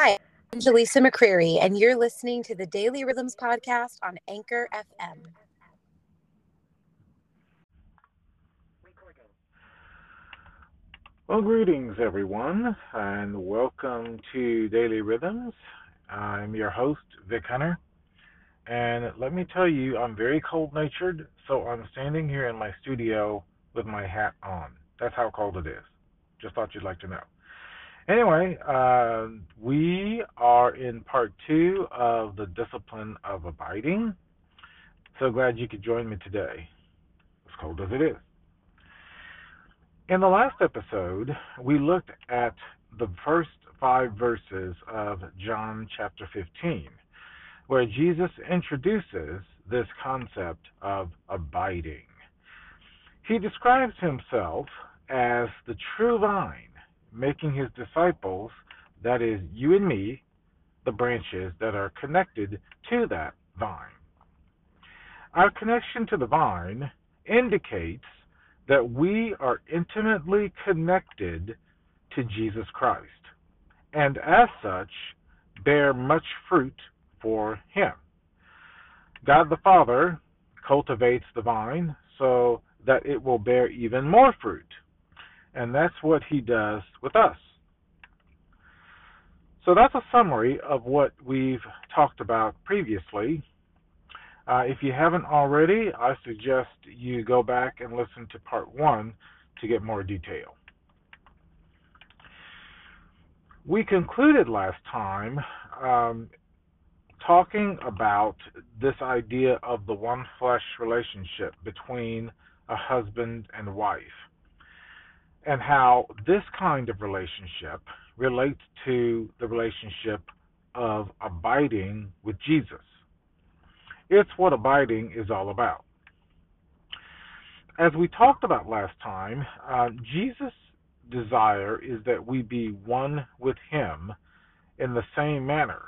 Hi, I'm Jaleesa McCreary, and you're listening to the Daily Rhythms podcast on Anchor FM. Well, greetings, everyone, and welcome to Daily Rhythms. I'm your host, Vic Hunter. And let me tell you, I'm very cold natured, so I'm standing here in my studio with my hat on. That's how cold it is. Just thought you'd like to know. Anyway, uh, we are in part two of the discipline of abiding. So glad you could join me today, as cold as it is. In the last episode, we looked at the first five verses of John chapter 15 where Jesus introduces this concept of abiding. He describes himself as the true vine, making his disciples, that is, you and me, the branches that are connected to that vine. Our connection to the vine indicates that we are intimately connected to Jesus Christ, and as such, bear much fruit for him. God the Father cultivates the vine so that it will bear even more fruit. And that's what he does with us. So that's a summary of what we've talked about previously. Uh, if you haven't already, I suggest you go back and listen to part one to get more detail. We concluded last time um, talking about this idea of the one flesh relationship between a husband and wife and how this kind of relationship relates to the relationship of abiding with Jesus. It's what abiding is all about. As we talked about last time, uh, Jesus' desire is that we be one with Him in the same manner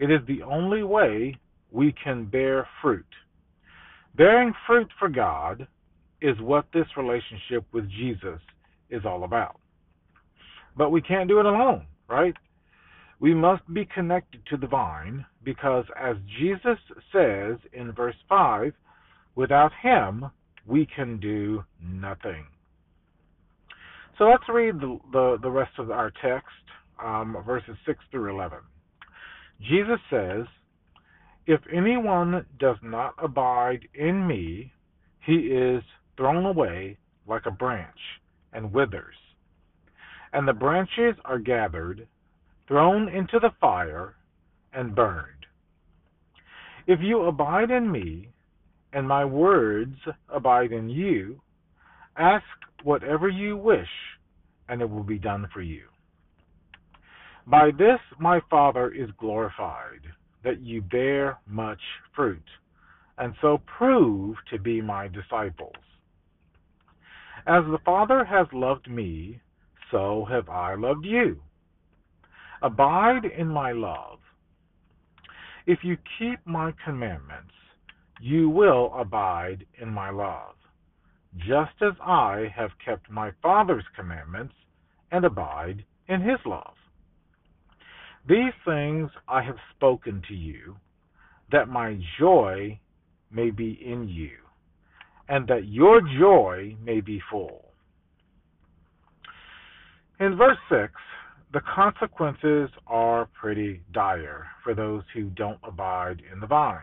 it is the only way we can bear fruit. Bearing fruit for God is what this relationship with Jesus is all about. But we can't do it alone, right? We must be connected to the vine because, as Jesus says in verse 5, without him we can do nothing. So let's read the, the, the rest of our text, um, verses 6 through 11. Jesus says, If anyone does not abide in me, he is thrown away like a branch and withers. And the branches are gathered, thrown into the fire, and burned. If you abide in me, and my words abide in you, ask whatever you wish, and it will be done for you. By this my Father is glorified, that you bear much fruit, and so prove to be my disciples. As the Father has loved me, so have I loved you. Abide in my love. If you keep my commandments, you will abide in my love, just as I have kept my Father's commandments and abide in his love. These things I have spoken to you, that my joy may be in you, and that your joy may be full. In verse 6, the consequences are pretty dire for those who don't abide in the vine.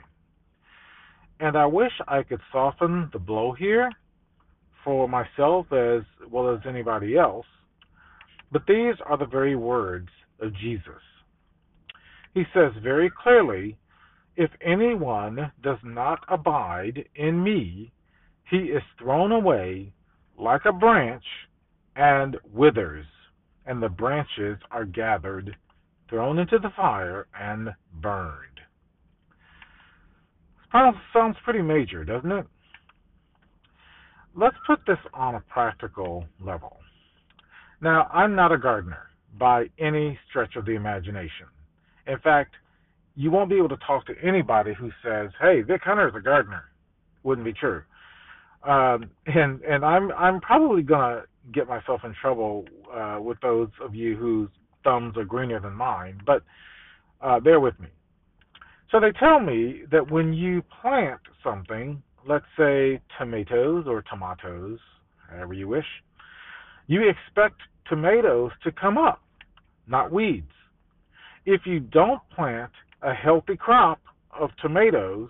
And I wish I could soften the blow here for myself as well as anybody else, but these are the very words of Jesus he says very clearly, If anyone does not abide in me, he is thrown away like a branch and withers, and the branches are gathered, thrown into the fire, and burned. Sounds pretty major, doesn't it? Let's put this on a practical level. Now, I'm not a gardener by any stretch of the imagination. In fact, you won't be able to talk to anybody who says, "Hey, Vic Hunter is a gardener." Wouldn't be true. Um, and and I'm I'm probably gonna get myself in trouble uh, with those of you whose thumbs are greener than mine, but uh, bear with me. So they tell me that when you plant something, let's say tomatoes or tomatoes, however you wish, you expect tomatoes to come up, not weeds. If you don't plant a healthy crop of tomatoes,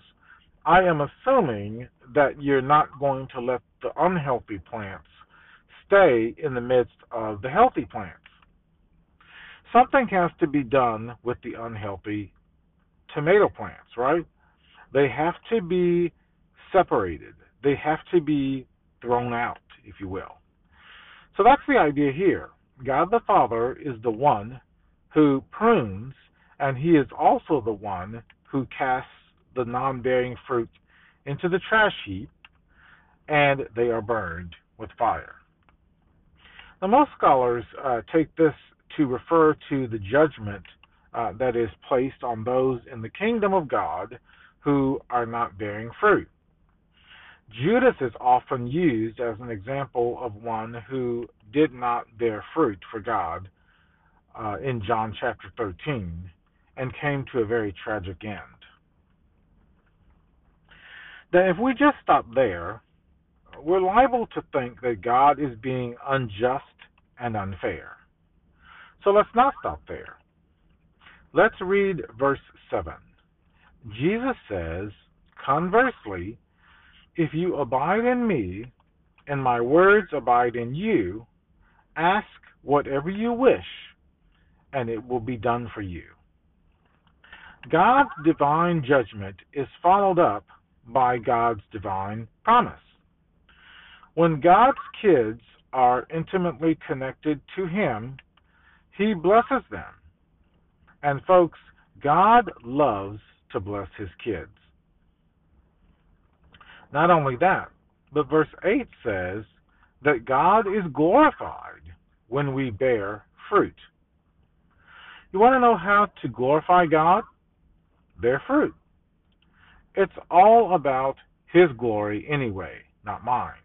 I am assuming that you're not going to let the unhealthy plants stay in the midst of the healthy plants. Something has to be done with the unhealthy tomato plants, right? They have to be separated. They have to be thrown out, if you will. So that's the idea here. God the Father is the one who prunes, and He is also the one who casts the non bearing fruit into the trash heap, and they are burned with fire. Now, most scholars uh, take this to refer to the judgment uh, that is placed on those in the kingdom of God who are not bearing fruit. Judas is often used as an example of one who did not bear fruit for God uh, in John chapter 13 and came to a very tragic end. Now, if we just stop there, we're liable to think that God is being unjust and unfair. So let's not stop there. Let's read verse 7. Jesus says, Conversely, if you abide in me, and my words abide in you, ask whatever you wish, and it will be done for you. God's divine judgment is followed up by God's divine promise. When God's kids are intimately connected to Him, He blesses them. And folks, God loves to bless His kids. Not only that, but verse 8 says that God is glorified when we bear fruit. You want to know how to glorify God? Bear fruit. It's all about His glory anyway, not mine.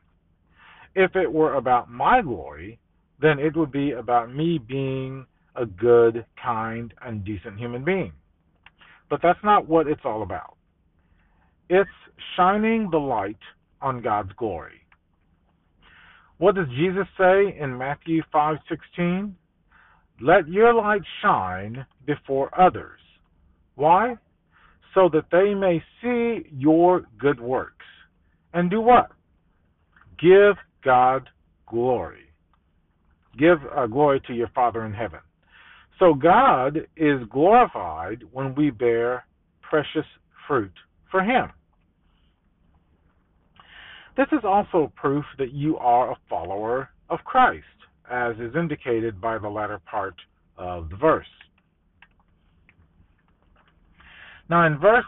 If it were about my glory, then it would be about me being a good, kind, and decent human being. But that's not what it's all about. It's shining the light on God's glory. What does Jesus say in Matthew 5:16? Let your light shine before others. Why? So that they may see your good works. And do what? Give God glory. Give uh, glory to your Father in heaven. So God is glorified when we bear precious fruit for Him. This is also proof that you are a follower of Christ, as is indicated by the latter part of the verse. Now, in verse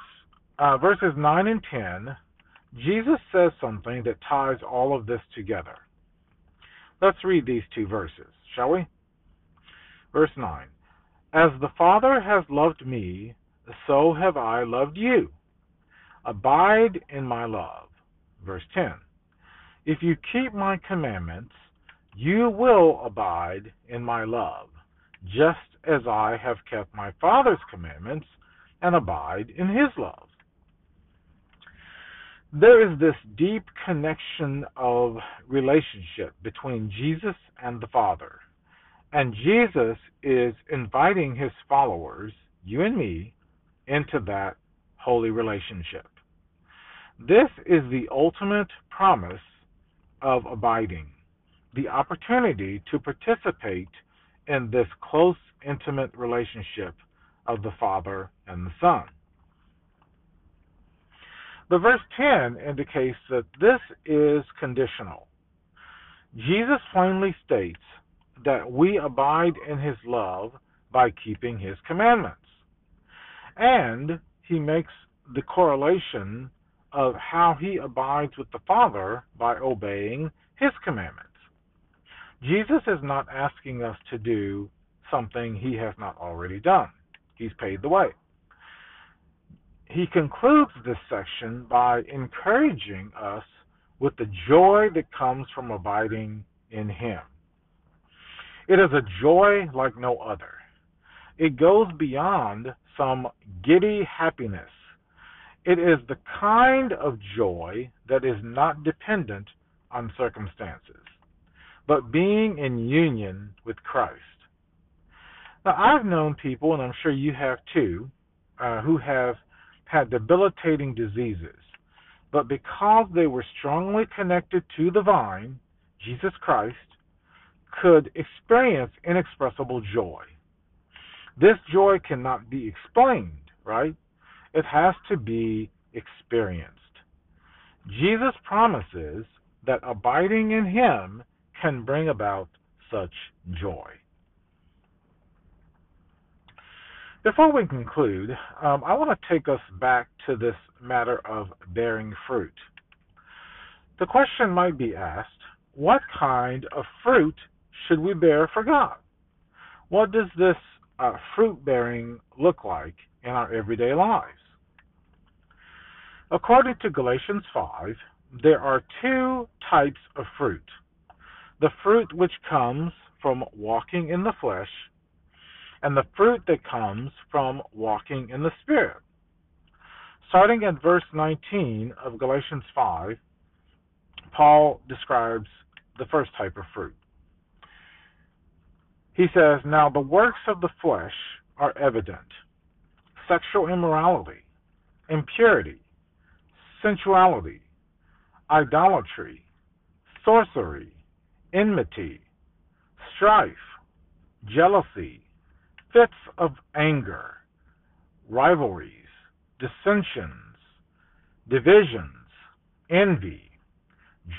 uh, verses 9 and 10, Jesus says something that ties all of this together. Let's read these two verses, shall we? Verse 9 As the Father has loved me, so have I loved you. Abide in my love. Verse 10 If you keep my commandments, you will abide in my love, just as I have kept my Father's commandments and abide in his love. There is this deep connection of relationship between Jesus and the Father. And Jesus is inviting his followers, you and me, into that holy relationship. This is the ultimate promise of abiding, the opportunity to participate in this close, intimate relationship of the Father and the Son. The verse 10 indicates that this is conditional. Jesus plainly states that we abide in his love by keeping his commandments. And he makes the correlation of how he abides with the Father by obeying his commandments. Jesus is not asking us to do something he has not already done. He's paid the way. He concludes this section by encouraging us with the joy that comes from abiding in him. It is a joy like no other. It goes beyond some giddy happiness. It is the kind of joy that is not dependent on circumstances, but being in union with Christ. Now, I've known people, and I'm sure you have too, uh, who have had debilitating diseases, but because they were strongly connected to the vine, Jesus Christ, could experience inexpressible joy. This joy cannot be explained, right? It has to be experienced. Jesus promises that abiding in Him can bring about such joy. Before we conclude, um, I want to take us back to this matter of bearing fruit. The question might be asked what kind of fruit should we bear for God? What does this uh, fruit bearing look like in our everyday lives? According to Galatians 5, there are two types of fruit the fruit which comes from walking in the flesh, and the fruit that comes from walking in the Spirit. Starting at verse 19 of Galatians 5, Paul describes the first type of fruit. He says, Now the works of the flesh are evident sexual immorality, impurity, sensuality, idolatry, sorcery, enmity, strife, jealousy, fits of anger, rivalries, dissensions, divisions, envy,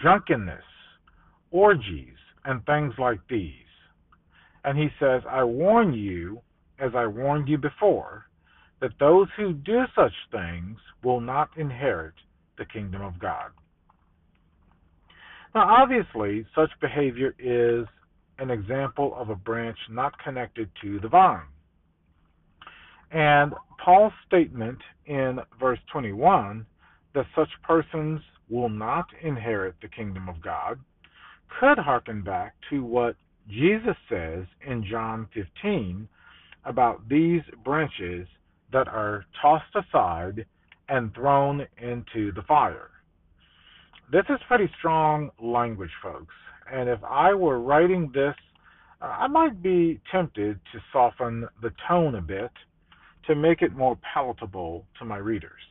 drunkenness, orgies, and things like these. And he says, I warn you, as I warned you before, that those who do such things will not inherit the kingdom of God. Now, obviously, such behavior is an example of a branch not connected to the vine. And Paul's statement in verse 21 that such persons will not inherit the kingdom of God could harken back to what Jesus says in John 15 about these branches that are tossed aside and thrown into the fire. This is pretty strong language, folks. And if I were writing this, uh, I might be tempted to soften the tone a bit to make it more palatable to my readers.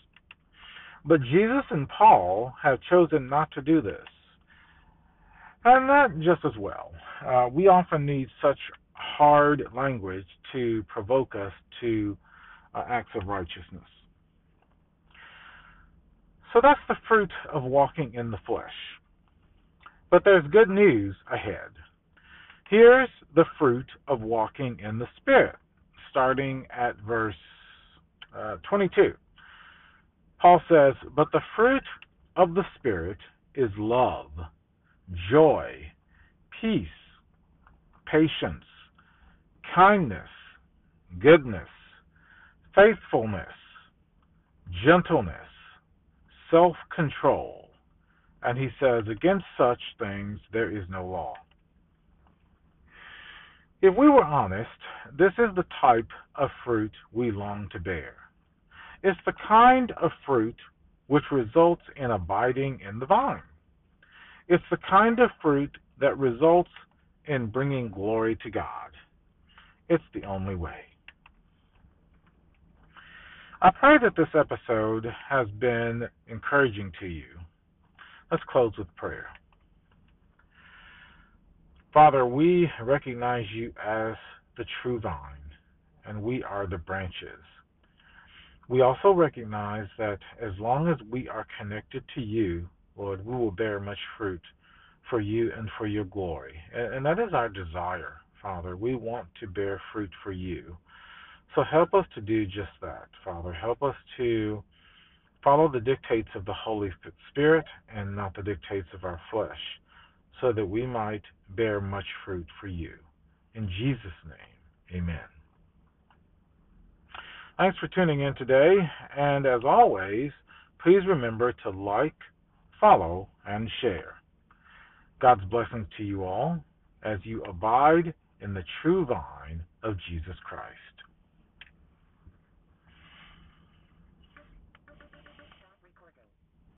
But Jesus and Paul have chosen not to do this. And that just as well. Uh, we often need such hard language to provoke us to uh, acts of righteousness. So that's the fruit of walking in the flesh. But there's good news ahead. Here's the fruit of walking in the Spirit, starting at verse uh, 22. Paul says, But the fruit of the Spirit is love, joy, peace, patience, kindness, goodness, faithfulness, gentleness self control. And he says, Against such things there is no law. If we were honest, this is the type of fruit we long to bear. It's the kind of fruit which results in abiding in the vine. It's the kind of fruit that results in bringing glory to God. It's the only way. I pray that this episode has been encouraging to you. Let's close with prayer. Father, we recognize you as the true vine, and we are the branches. We also recognize that as long as we are connected to you, Lord, we will bear much fruit for you and for your glory. And that is our desire, Father. We want to bear fruit for you. So help us to do just that, Father. Help us to follow the dictates of the Holy Spirit and not the dictates of our flesh, so that we might bear much fruit for you. In Jesus' name, amen. Thanks for tuning in today, and as always, please remember to like, follow, and share. God's blessings to you all as you abide in the true vine of Jesus Christ.